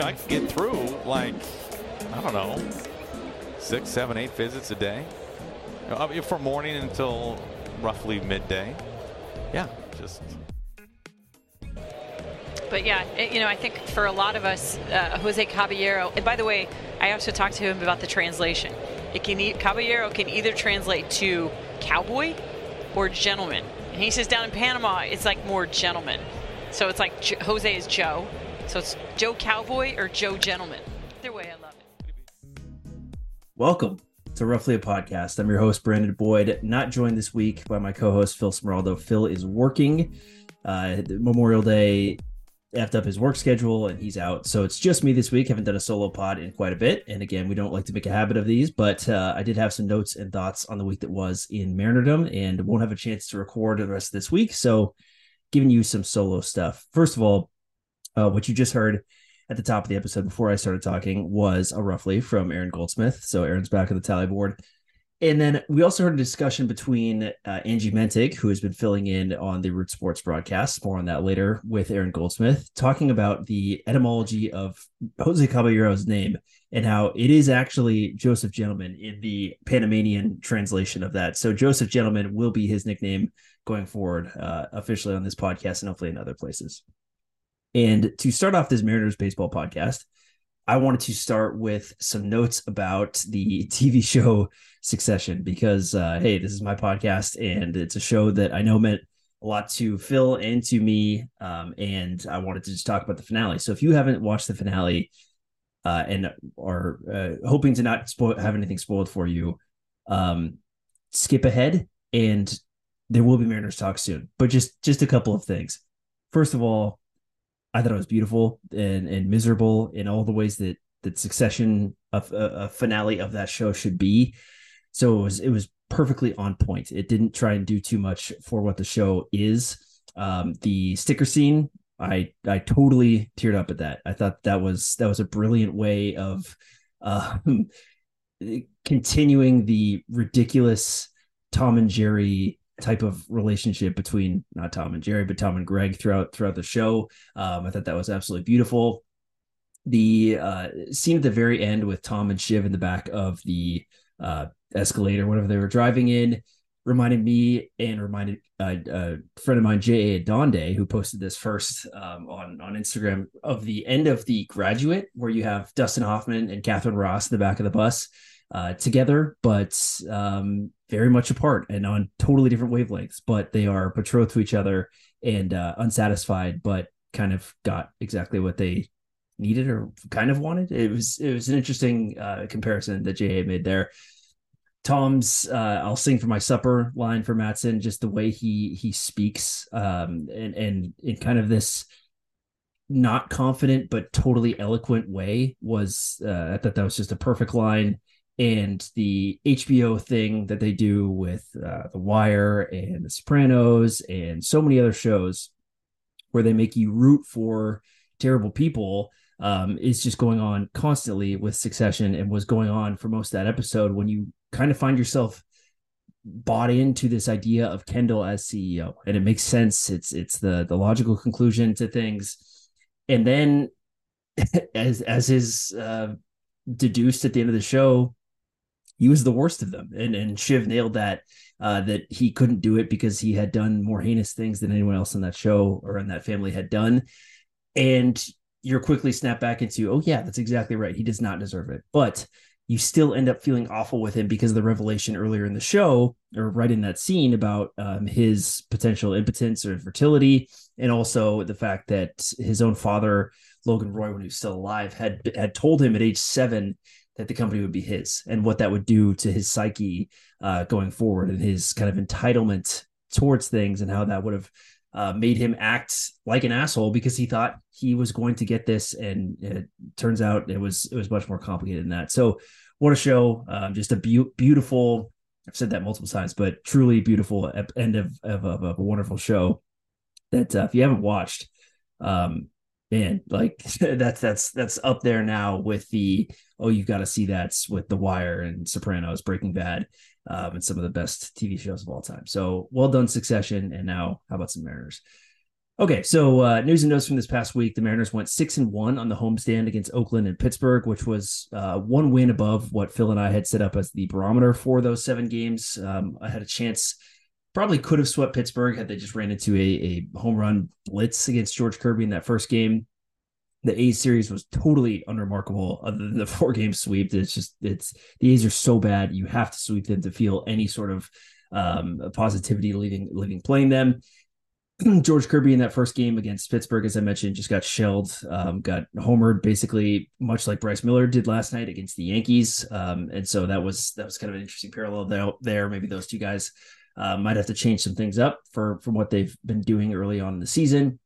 know, I can get through like, I don't know, six, seven, eight visits a day uh, from morning until roughly midday. Yeah, just. But yeah, it, you know, I think for a lot of us, uh, Jose Caballero. And by the way, I also talked to him about the translation. It can e- Caballero can either translate to cowboy or gentleman. And he says down in Panama, it's like more gentleman. So it's like J- Jose is Joe. So it's Joe Cowboy or Joe Gentleman. Either way, I love it. Welcome to Roughly a Podcast. I'm your host, Brandon Boyd, not joined this week by my co host, Phil Smeraldo. Phil is working. Uh, Memorial Day effed up his work schedule and he's out. So it's just me this week. Haven't done a solo pod in quite a bit. And again, we don't like to make a habit of these, but uh, I did have some notes and thoughts on the week that was in Marinerdom and won't have a chance to record the rest of this week. So giving you some solo stuff. First of all, uh, what you just heard at the top of the episode before I started talking was a roughly from Aaron Goldsmith. So Aaron's back on the tally board. And then we also heard a discussion between uh, Angie Mentink, who has been filling in on the Root Sports broadcast, more on that later, with Aaron Goldsmith, talking about the etymology of Jose Caballero's name and how it is actually Joseph Gentleman in the Panamanian translation of that. So Joseph Gentleman will be his nickname going forward, uh, officially on this podcast and hopefully in other places. And to start off this Mariners baseball podcast, I wanted to start with some notes about the TV show Succession because, uh, hey, this is my podcast and it's a show that I know meant a lot to Phil and to me. Um, and I wanted to just talk about the finale. So if you haven't watched the finale uh, and are uh, hoping to not spoil, have anything spoiled for you, um, skip ahead and there will be Mariners talk soon. But just just a couple of things. First of all, I thought it was beautiful and and miserable in all the ways that that Succession of a, a finale of that show should be. So it was it was perfectly on point. It didn't try and do too much for what the show is. Um, the sticker scene, I I totally teared up at that. I thought that was that was a brilliant way of uh, continuing the ridiculous Tom and Jerry type of relationship between not Tom and Jerry, but Tom and Greg throughout throughout the show. Um, I thought that was absolutely beautiful. The uh, scene at the very end with Tom and Shiv in the back of the uh, Escalade, whatever they were driving in, reminded me and reminded uh, a friend of mine, J.A. Donde, who posted this first um, on on Instagram of the end of the Graduate, where you have Dustin Hoffman and Katharine Ross in the back of the bus uh, together, but um, very much apart and on totally different wavelengths. But they are betrothed to each other and uh, unsatisfied, but kind of got exactly what they needed or kind of wanted. It was it was an interesting uh, comparison that JA made there. Tom's uh, "I'll sing for my supper" line for Matsson, just the way he he speaks, um, and and in kind of this not confident but totally eloquent way was uh, I thought that was just a perfect line and the HBO thing that they do with uh, The Wire and The Sopranos and so many other shows where they make you root for terrible people um, is just going on constantly with Succession and was going on for most of that episode when you kind of find yourself bought into this idea of Kendall as CEO and it makes sense. It's it's the the logical conclusion to things. And then as as is uh, deduced at the end of the show he was the worst of them. And and Shiv nailed that uh, that he couldn't do it because he had done more heinous things than anyone else in that show or in that family had done. And you're quickly snapped back into, oh yeah, that's exactly right. He does not deserve it. But you still end up feeling awful with him because of the revelation earlier in the show or right in that scene about um, his potential impotence or infertility, and also the fact that his own father, Logan Roy, when he was still alive, had had told him at age seven that the company would be his and what that would do to his psyche uh, going forward and his kind of entitlement towards things and how that would have uh, made him act like an asshole because he thought he was going to get this and it turns out it was it was much more complicated than that. So what a show um, just a be- beautiful i've said that multiple times but truly beautiful end of, of, of a wonderful show that uh, if you haven't watched um, man, like that's that's that's up there now with the oh, you got to see that's with The Wire and Sopranos, Breaking Bad, um, and some of the best TV shows of all time. So well done, Succession, and now how about some Mariners? Okay, so uh, news and notes from this past week: the Mariners went six and one on the homestand against Oakland and Pittsburgh, which was uh, one win above what Phil and I had set up as the barometer for those seven games. Um, I had a chance, probably could have swept Pittsburgh had they just ran into a, a home run blitz against George Kirby in that first game. The A's series was totally unremarkable, other than the four game sweep. It's just it's the A's are so bad, you have to sweep them to feel any sort of um, positivity leaving leaving playing them. George Kirby in that first game against Pittsburgh, as I mentioned, just got shelled, um, got homered basically, much like Bryce Miller did last night against the Yankees. Um, and so that was that was kind of an interesting parallel there. Maybe those two guys uh, might have to change some things up for from what they've been doing early on in the season.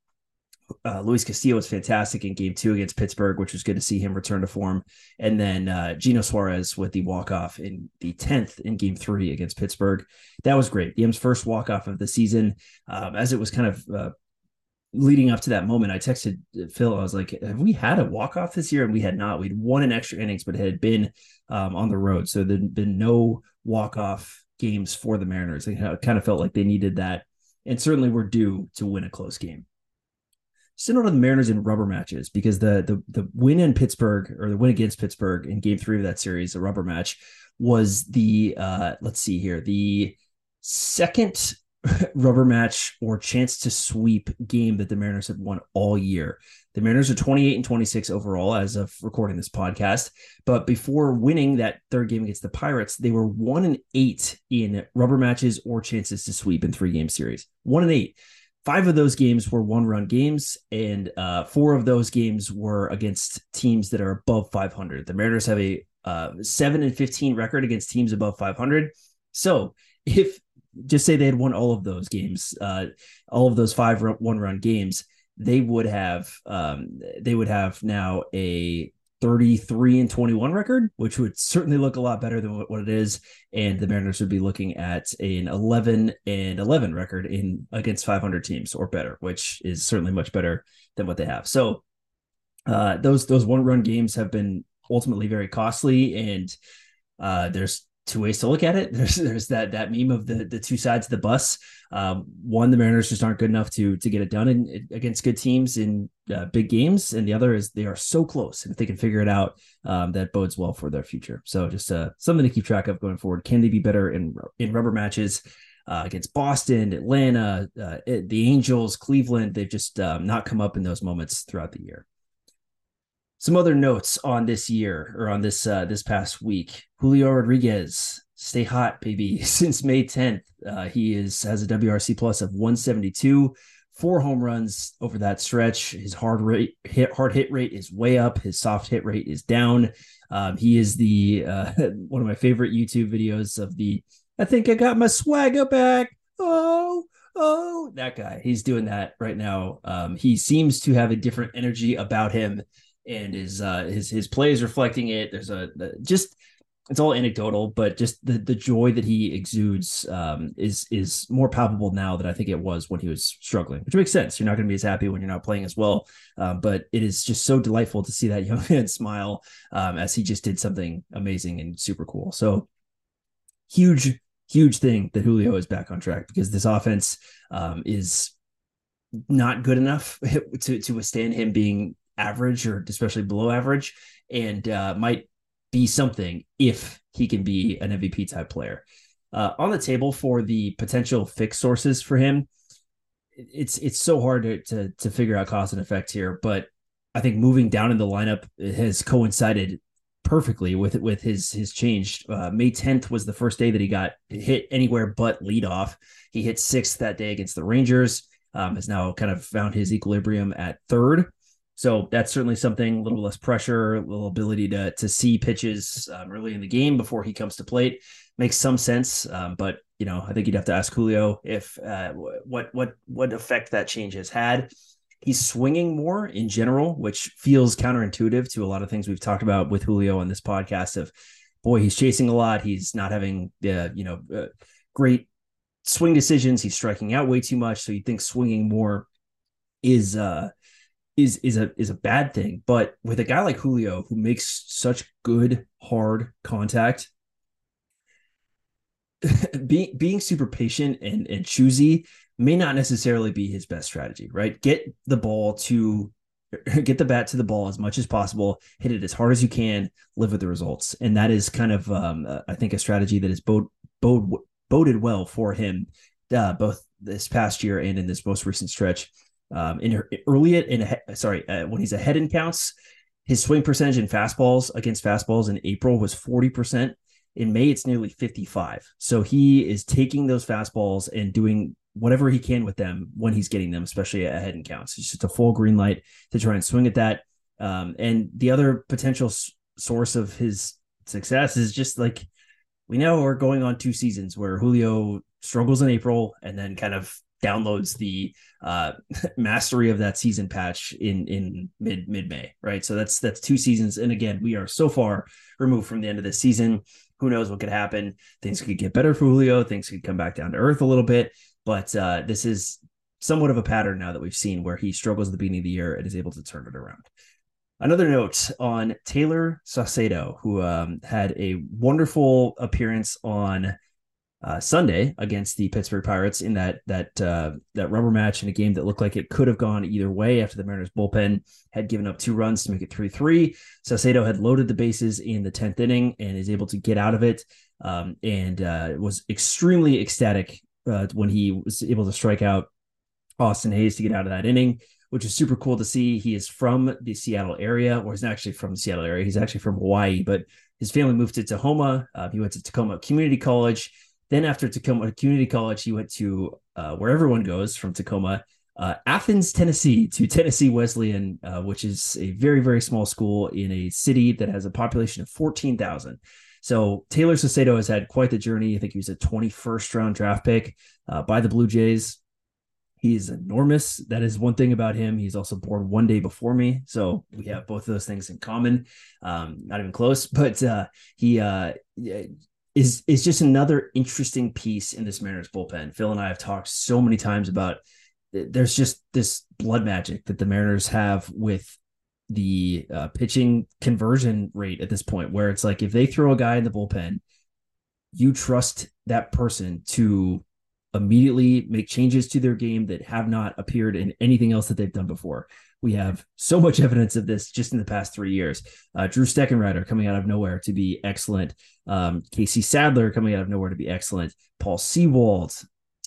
Uh, Luis Castillo was fantastic in game two against Pittsburgh, which was good to see him return to form. And then uh, Geno Suarez with the walk off in the 10th in game three against Pittsburgh. That was great. DM's first walk off of the season. Um, as it was kind of uh, leading up to that moment, I texted Phil. I was like, Have we had a walk off this year? And we had not. We'd won an extra innings, but it had been um, on the road. So there'd been no walk off games for the Mariners. They kind of felt like they needed that. And certainly were due to win a close game similar to the Mariners in rubber matches because the the the win in Pittsburgh or the win against Pittsburgh in Game Three of that series, a rubber match, was the uh, let's see here the second rubber match or chance to sweep game that the Mariners have won all year. The Mariners are 28 and 26 overall as of recording this podcast. But before winning that third game against the Pirates, they were one and eight in rubber matches or chances to sweep in three game series. One and eight. Five of those games were one run games, and uh, four of those games were against teams that are above 500. The Mariners have a uh, 7 and 15 record against teams above 500. So if just say they had won all of those games, uh, all of those five one run games, they would have um, they would have now a 33 and 21 record, which would certainly look a lot better than what, it is. And the Mariners would be looking at an 11 and 11 record in against 500 teams or better, which is certainly much better than what they have. So uh, those those one run games have been ultimately very costly, and uh, there's two ways to look at it. There's there's that that meme of the the two sides of the bus. Um, one, the Mariners just aren't good enough to to get it done in, against good teams in uh, big games, and the other is they are so close, and if they can figure it out, um, that bodes well for their future. So just uh, something to keep track of going forward. Can they be better in in rubber matches? Uh, against Boston, Atlanta, uh, the Angels, Cleveland, they've just um, not come up in those moments throughout the year some other notes on this year or on this uh, this past week. Julio Rodriguez, stay hot, baby. Since May 10th, uh, he is has a WRC plus of 172, four home runs over that stretch. His hard rate hit hard hit rate is way up. His soft hit rate is down. Um, he is the uh, one of my favorite YouTube videos of the. I think I got my swagger back. Oh, oh, that guy. He's doing that right now. Um, he seems to have a different energy about him and his uh his his play is reflecting it. There's a just it's all anecdotal, but just the the joy that he exudes um, is is more palpable now than I think it was when he was struggling, which makes sense. You're not going to be as happy when you're not playing as well, um, but it is just so delightful to see that young man smile um, as he just did something amazing and super cool. So huge, huge thing that Julio is back on track because this offense um, is not good enough to to withstand him being average or especially below average, and uh, might be something if he can be an MVP type player. Uh, on the table for the potential fix sources for him, it's it's so hard to, to to figure out cause and effect here, but I think moving down in the lineup has coincided perfectly with with his his change. Uh, May 10th was the first day that he got hit anywhere but lead off. He hit sixth that day against the Rangers. Um, has now kind of found his equilibrium at third. So that's certainly something. A little less pressure, a little ability to to see pitches um, early in the game before he comes to plate makes some sense. Um, but you know, I think you'd have to ask Julio if uh, what what what effect that change has had. He's swinging more in general, which feels counterintuitive to a lot of things we've talked about with Julio on this podcast. Of boy, he's chasing a lot. He's not having the uh, you know uh, great swing decisions. He's striking out way too much. So you think swinging more is uh is is a is a bad thing. But with a guy like Julio who makes such good hard contact, being being super patient and and choosy may not necessarily be his best strategy, right? Get the ball to get the bat to the ball as much as possible, hit it as hard as you can, live with the results, and that is kind of um, uh, I think a strategy that is bode, bode boded well for him uh, both this past year and in this most recent stretch. Um, in early in sorry uh, when he's ahead in counts, his swing percentage in fastballs against fastballs in April was forty percent. In May, it's nearly fifty five. So he is taking those fastballs and doing whatever he can with them when he's getting them, especially ahead in counts. It's just a full green light to try and swing at that. Um, and the other potential s- source of his success is just like we know we're going on two seasons where Julio struggles in April and then kind of downloads the uh, mastery of that season patch in in mid mid May, right? So that's that's two seasons, and again, we are so far removed from the end of the season. Who knows what could happen? Things could get better for Julio. Things could come back down to earth a little bit. But uh, this is somewhat of a pattern now that we've seen where he struggles at the beginning of the year and is able to turn it around. Another note on Tayler Saucedo, who um, had a wonderful appearance on uh, Sunday against the Pittsburgh Pirates in that that uh, that rubber match in a game that looked like it could have gone either way after the Mariners bullpen had given up two runs to make it three three. Saucedo had loaded the bases in the tenth inning and is able to get out of it um, and uh, was extremely ecstatic uh, when he was able to strike out Austin Hayes to get out of that inning, which is super cool to see. He is from the Seattle area, or he's not actually from the Seattle area. He's actually from Hawaii, but his family moved to Tacoma. Uh, he went to Tacoma Community College. Then after Tacoma Community College, he went to uh, where everyone goes from Tacoma, uh, Athens, Tennessee, to Tennessee Wesleyan, uh, which is a very, very small school in a city that has a population of 14,000. So Tayler Saucedo has had quite the journey. I think he was a 21st round draft pick uh, by the Blue Jays. He's enormous. That is one thing about him. He's also born one day before me, so we have both of those things in common. Um, not even close, but uh, he uh, is is just another interesting piece in this Mariners bullpen. Phil and I have talked so many times about. There's just this blood magic that the Mariners have with the uh, pitching conversion rate at this point, where it's like if they throw a guy in the bullpen, you trust that person to immediately make changes to their game that have not appeared in anything else that they've done before. We have so much evidence of this just in the past three years. Uh, Drew Steckenrider coming out of nowhere to be excellent. Um, Casey Sadler coming out of nowhere to be excellent. Paul Sewald,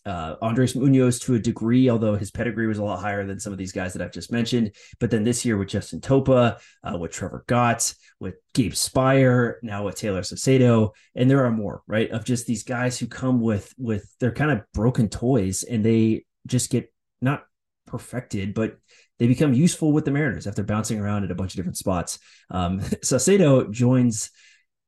uh, Andres Munoz to a degree, although his pedigree was a lot higher than some of these guys that I've just mentioned. But then this year with Justin Topa, uh, with Trevor Gott, with Gabe Speier, now with Tayler Saucedo, and there are more, right? Of just these guys who come with with their kind of broken toys, and they just get not perfected, but they become useful with the Mariners after bouncing around at a bunch of different spots. Um, Saucedo joins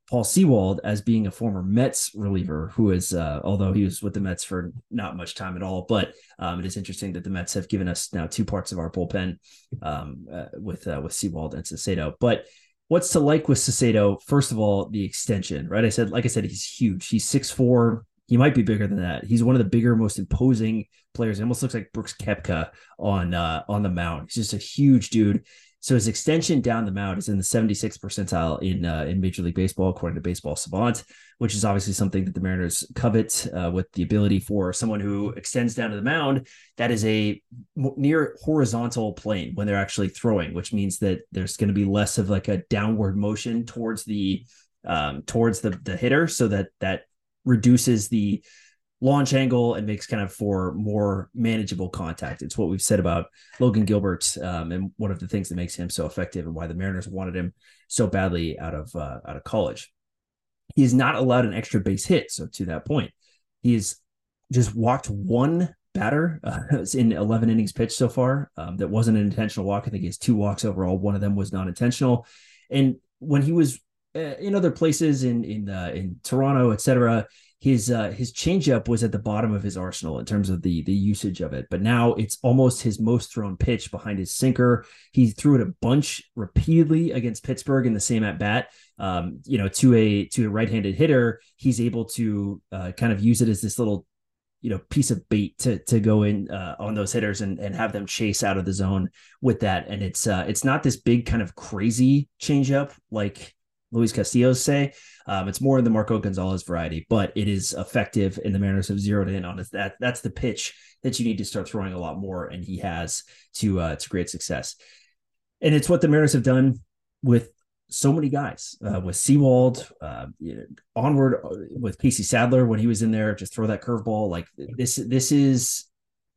Paul Sewald as being a former Mets reliever who is, uh, although he was with the Mets for not much time at all, but um, it is interesting that the Mets have given us now two parts of our bullpen um, uh, with uh, with Sewald and Saucedo. But what's to like with Saucedo? First of all, the extension, right? I said, like I said, he's huge. He's six four. He might be bigger than that. He's one of the bigger, most imposing players. He almost looks like Brooks Koepka on uh, on the mound. He's just a huge dude. So his extension down the mound is in the 76th percentile in uh, in Major League Baseball, according to Baseball Savant, which is obviously something that the Mariners covet uh, with the ability for someone who extends down to the mound. That is a near horizontal plane when they're actually throwing, which means that there's going to be less of like a downward motion towards the um, towards the the hitter, so that that reduces the launch angle and makes kind of for more manageable contact. It's what we've said about Logan Gilbert um, and one of the things that makes him so effective and why the Mariners wanted him so badly out of uh, out of college. He is not allowed an extra base hit. So to that point, he has just walked one batter uh, in 11 innings pitched so far. Um, that wasn't an intentional walk. I think he has two walks overall. One of them was non intentional. And when he was in other places in in uh, in Toronto, etc., his uh, his changeup was at the bottom of his arsenal in terms of the the usage of it. But now it's almost his most thrown pitch behind his sinker. He threw it a bunch repeatedly against Pittsburgh in the same at bat. Um, you know, to a to a right handed hitter, he's able to uh, kind of use it as this little you know piece of bait to to go in uh, on those hitters and and have them chase out of the zone with that. And it's uh, it's not this big kind of crazy changeup like Luis Castillo's say. Um, it's more in the Marco Gonzalez variety, but it is effective, and the Mariners have zeroed in on it. That that's the pitch that you need to start throwing a lot more, and he has to uh, to great success. And it's what the Mariners have done with so many guys uh, with Sewald, uh, you know, onward uh, with Casey Sadler when he was in there, just throw that curveball. Like this, this is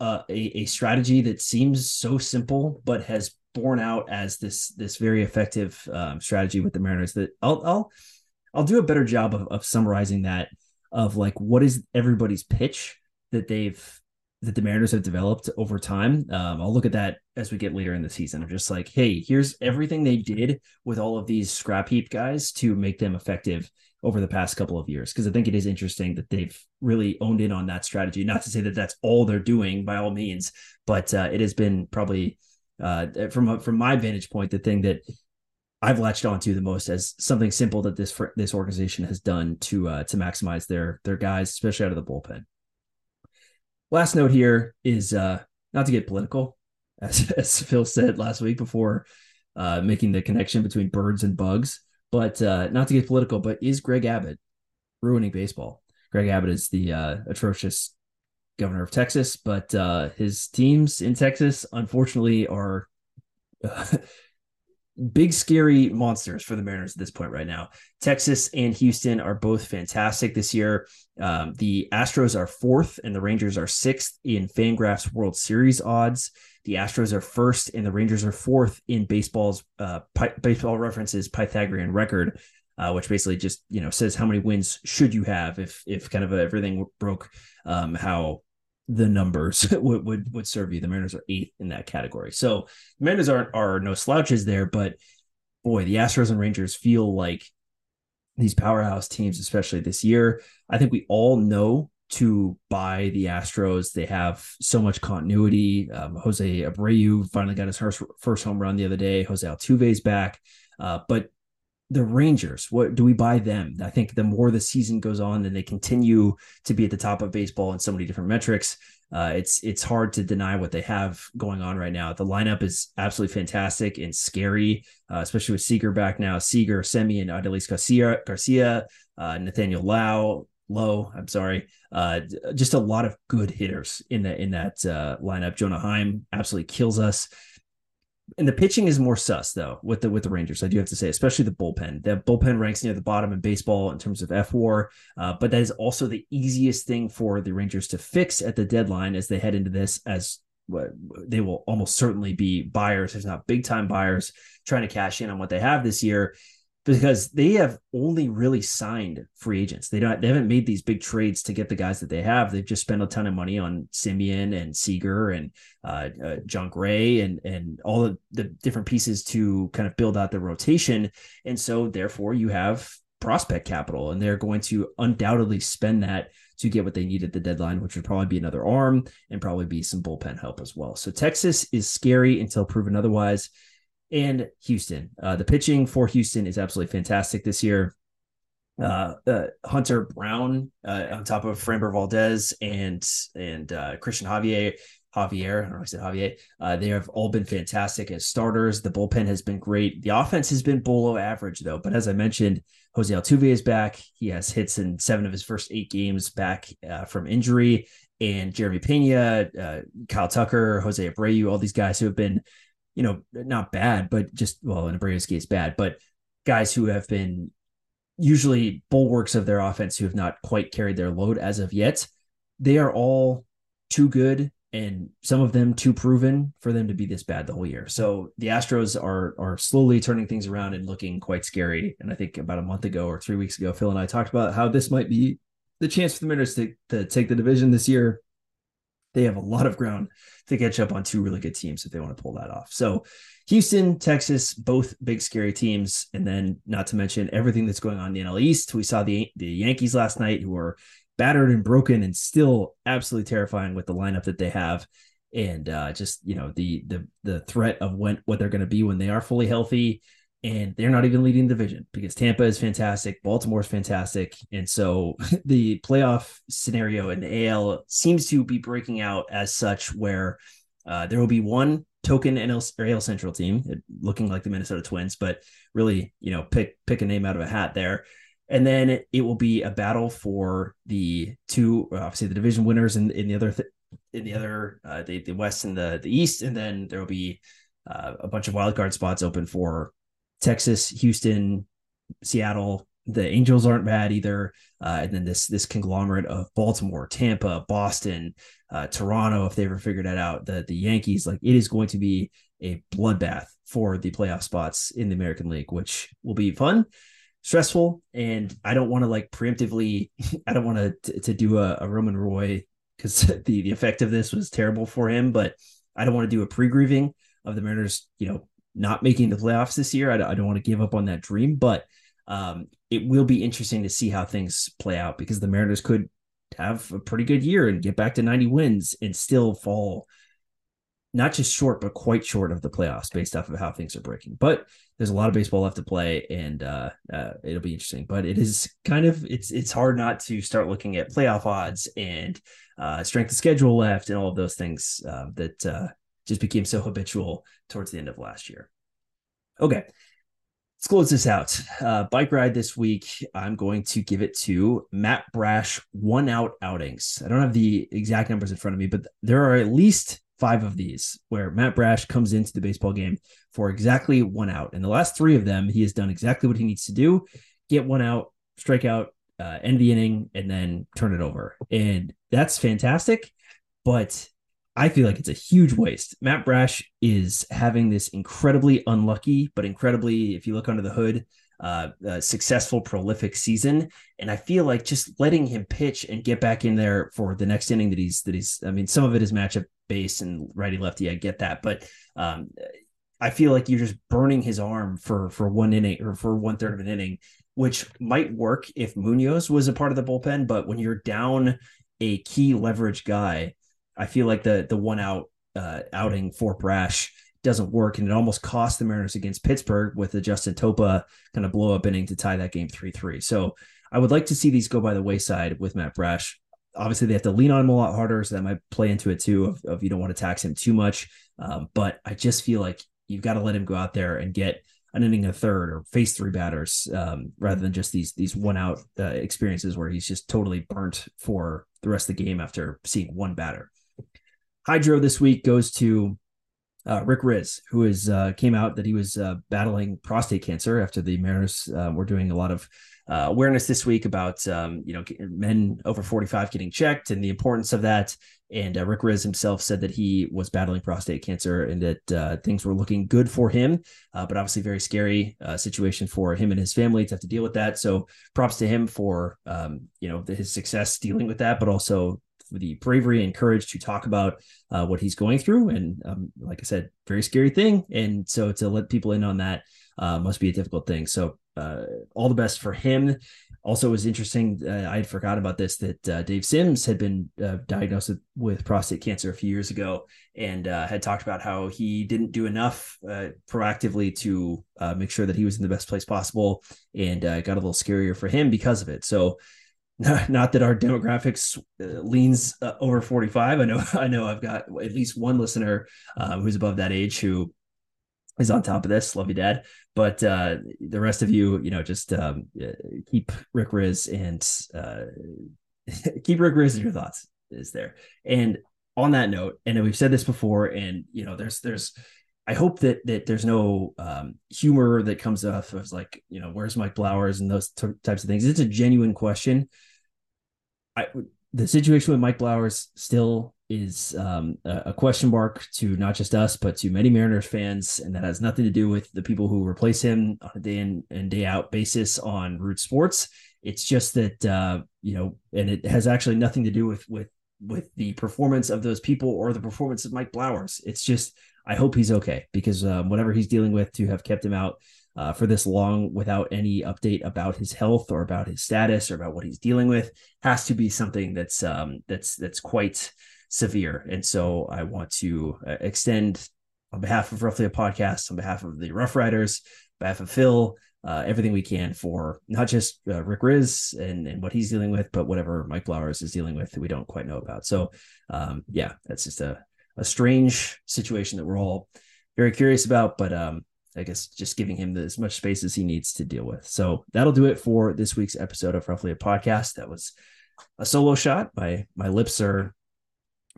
uh, a, a strategy that seems so simple, but has borne out as this this very effective um, strategy with the Mariners. That I'll I'll I'll do a better job of, of summarizing that of like what is everybody's pitch that they've that the Mariners have developed over time. Um, I'll look at that as we get later in the season. I'm just like, hey, here's everything they did with all of these scrap heap guys to make them effective over the past couple of years. Because I think it is interesting that they've really owned in on that strategy. Not to say that that's all they're doing by all means, but uh, it has been probably uh, from from my vantage point the thing that I've latched onto the most as something simple that this this organization has done to uh, to maximize their their guys, especially out of the bullpen. Last note here is uh, not to get political, as, as Phil said last week before uh, making the connection between birds and bugs, but uh, not to get political, but is Greg Abbott ruining baseball? Greg Abbott is the uh, atrocious governor of Texas, but uh, his teams in Texas, unfortunately, are big scary monsters for the Mariners at this point right now. Texas and Houston are both fantastic this year. Um, the Astros are fourth and the Rangers are sixth in Fangraphs World Series odds. The Astros are first and the Rangers are fourth in baseball's uh, baseball references Pythagorean record. Uh, which basically just you know says how many wins should you have if if kind of everything broke um, how the numbers would, would would serve you. The Mariners are eighth in that category. So the Mariners are are no slouches there, but boy, the Astros and Rangers feel like these powerhouse teams, especially this year. I think we all know to buy the Astros. They have so much continuity. Um, Jose Abreu finally got his first, first home run the other day. Jose Altuve's back. Uh, but the Rangers, what do we buy them? I think the more the season goes on and they continue to be at the top of baseball in so many different metrics, uh, it's it's hard to deny what they have going on right now. The lineup is absolutely fantastic and scary, uh, especially with Seager back now. Seager, Semien, Adolis Garcia, Garcia, uh, Nathaniel Lau, Lowe. I'm sorry. Uh, just a lot of good hitters in that in that uh, lineup. Jonah Heim absolutely kills us and the pitching is more sus though with the with the Rangers. I do have to say, especially the bullpen. The bullpen ranks near the bottom in baseball in terms of fWAR, uh, but that is also the easiest thing for the Rangers to fix at the deadline as they head into this. As they will almost certainly be buyers, if not big time buyers, trying to cash in on what they have this year because they have only really signed free agents. They don't they haven't made these big trades to get the guys that they have. They've just spent a ton of money on Semien and Seager and uh, uh, Jon Gray and and all the, the different pieces to kind of build out the rotation. And so therefore you have prospect capital and they're going to undoubtedly spend that to get what they need at the deadline, which would probably be another arm and probably be some bullpen help as well. So Texas is scary until proven otherwise and Houston. Uh, the pitching for Houston is absolutely fantastic this year. Uh, uh, Hunter Brown uh, on top of Framber Valdez and and uh, Cristian Javier. Javier, I don't know if I said Javier. Uh, they have all been fantastic as starters. The bullpen has been great. The offense has been below average though. But as I mentioned, Jose Altuve is back. He has hits in seven of his first eight games back from injury. And Jeremy Pena, Kyle Tucker, Jose Abreu, all these guys who have been you know, not bad, but just well, in Abreu's case, bad, but guys who have been usually bulwarks of their offense who have not quite carried their load as of yet. They are all too good and some of them too proven for them to be this bad the whole year. So the Astros are are slowly turning things around and looking quite scary. And I think about a month ago or three weeks ago, Phil and I talked about how this might be the chance for the Mariners to, to take the division this year they have a lot of ground to catch up on two really good teams if they want to pull that off. So Houston, Texas, both big scary teams, and then not to mention everything that's going on in the NL East. We saw the the Yankees last night, who are battered and broken, and still absolutely terrifying with the lineup that they have, and uh, just you know the the the threat of when what they're going to be when they are fully healthy and they're not even leading the division because Tampa is fantastic, Baltimore is fantastic, and so the playoff scenario in the AL seems to be breaking out as such, where uh, there will be one token NL or AL Central team looking like the Minnesota Twins, but really, you know, pick pick a name out of a hat there. And then it, it will be a battle for the two, obviously the division winners in, in the other th- in the other uh, the the West and the the East, and then there will be uh, a bunch of wild card spots open for Texas, Houston, Seattle. The Angels aren't bad either, uh, and then this this conglomerate of Baltimore, Tampa, Boston, uh, Toronto. If they ever figured that out, the the Yankees, like it is going to be a bloodbath for the playoff spots in the American League, which will be fun stressful and i don't want to like preemptively i don't want to to do a, a roman roy because the, the effect of this was terrible for him but i don't want to do a pre-grieving of the mariners you know not making the playoffs this year i, I don't want to give up on that dream but um, it will be interesting to see how things play out because the mariners could have a pretty good year and get back to 90 wins and still fall not just short, but quite short of the playoffs based off of how things are breaking. But there's a lot of baseball left to play, and uh, uh, it'll be interesting. But it is kind of it's it's hard not to start looking at playoff odds and uh, strength of schedule left and all of those things uh, that uh, just became so habitual towards the end of last year. Okay. Let's close this out. Uh, bike ride this week. I'm going to give it to Matt Brash one out outings. I don't have the exact numbers in front of me, but there are at least five of these where Matt Brash comes into the baseball game for exactly one out. And the last three of them, he has done exactly what he needs to do get one out, strike out, uh, end the inning, and then turn it over. And that's fantastic. But I feel like it's a huge waste. Matt Brash is having this incredibly unlucky, but incredibly, if you look under the hood, uh, successful, prolific season. And I feel like just letting him pitch and get back in there for the next inning that he's that he's. I mean, some of it is matchup based and righty lefty. I get that, but um, I feel like you're just burning his arm for for one inning or for one third of an inning, which might work if Munoz was a part of the bullpen. But when you're down a key leverage guy, I feel like the the one out uh, outing for Brash doesn't work, and it almost cost the Mariners against Pittsburgh with the Justin Topa kind of blow up inning to tie that game three three. So I would like to see these go by the wayside with Matt Brash. Obviously, they have to lean on him a lot harder, so that might play into it too. Of, of you don't want to tax him too much, um, but I just feel like you've got to let him go out there and get an inning a third or face three batters um, rather than just these these one out uh, experiences where he's just totally burnt for the rest of the game after seeing one batter. Hydro this week goes to uh, Rick Rizzs, who is uh, came out that he was uh, battling prostate cancer after the Mariners uh, were doing a lot of uh, awareness this week about um, you know men over 45 getting checked and the importance of that. And uh, Rick Rizzs himself said that he was battling prostate cancer and that things were looking good for him, but obviously very scary situation for him and his family to have to deal with that. So props to him for um, you know his success dealing with that, but also the bravery and courage to talk about uh, what he's going through. And um, like I said, very scary thing. And so to let people in on that uh, must be a difficult thing. So uh, all the best for him. Also, was interesting. Uh, I had forgot about this that uh, Dave Sims had been uh, diagnosed with, with, prostate cancer a few years ago, and had talked about how he didn't do enough proactively to make sure that he was in the best place possible, and got a little scarier for him because of it. So not that our demographics uh, leans uh, over 45 i know i know i've got at least one listener um, who's above that age who is on top of this love you dad but uh, the rest of you you know just um, uh, keep rick rizzs and uh, keep rick rizzs in your thoughts is there and on that note and we've said this before and you know there's there's I hope that that there's no um, humor that comes off of like you know where's Mike Blowers and those t- types of things. It's a genuine question. I the situation with Mike Blowers still is um, a, question mark to not just us but to many Mariners fans, and that has nothing to do with the people who replace him on a day in and day out basis on Root Sports. It's just that uh, you know, and it has actually nothing to do with with with the performance of those people or the performance of Mike Blowers. It's just I hope he's okay because um, whatever he's dealing with to have kept him out uh, for this long without any update about his health or about his status or about what he's dealing with has to be something that's um, that's that's quite severe. And so I want to uh, extend on behalf of Roughly a Podcast, on behalf of the Rough Riders, behalf of Phil, uh, everything we can for not just uh, Rick Rizzs and, and what he's dealing with, but whatever Mike Blowers is dealing with that we don't quite know about. So, um, yeah, that's just a, a strange situation that we're all very curious about. But um, I guess just giving him as much space as he needs to deal with. So that'll do it for this week's episode of Roughly a Podcast. That was a solo shot. My my lips are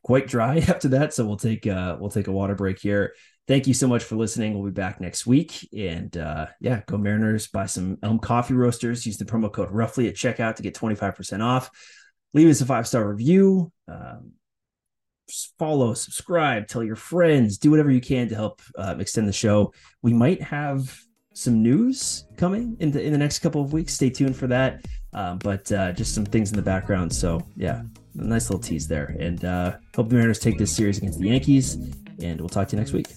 quite dry after that, so we'll take uh we'll take a water break here. Thank you so much for listening. We'll be back next week. And uh yeah, go Mariners, buy some Elm coffee roasters, use the promo code roughly at checkout to get 25% off. Leave us a five-star review. Um, follow, subscribe, tell your friends, do whatever you can to help uh, extend the show. We might have some news coming in the in the next couple of weeks. Stay tuned for that. Um, but uh, just some things in the background. So yeah, a nice little tease there. And uh, hope the Mariners take this series against the Yankees. And we'll talk to you next week.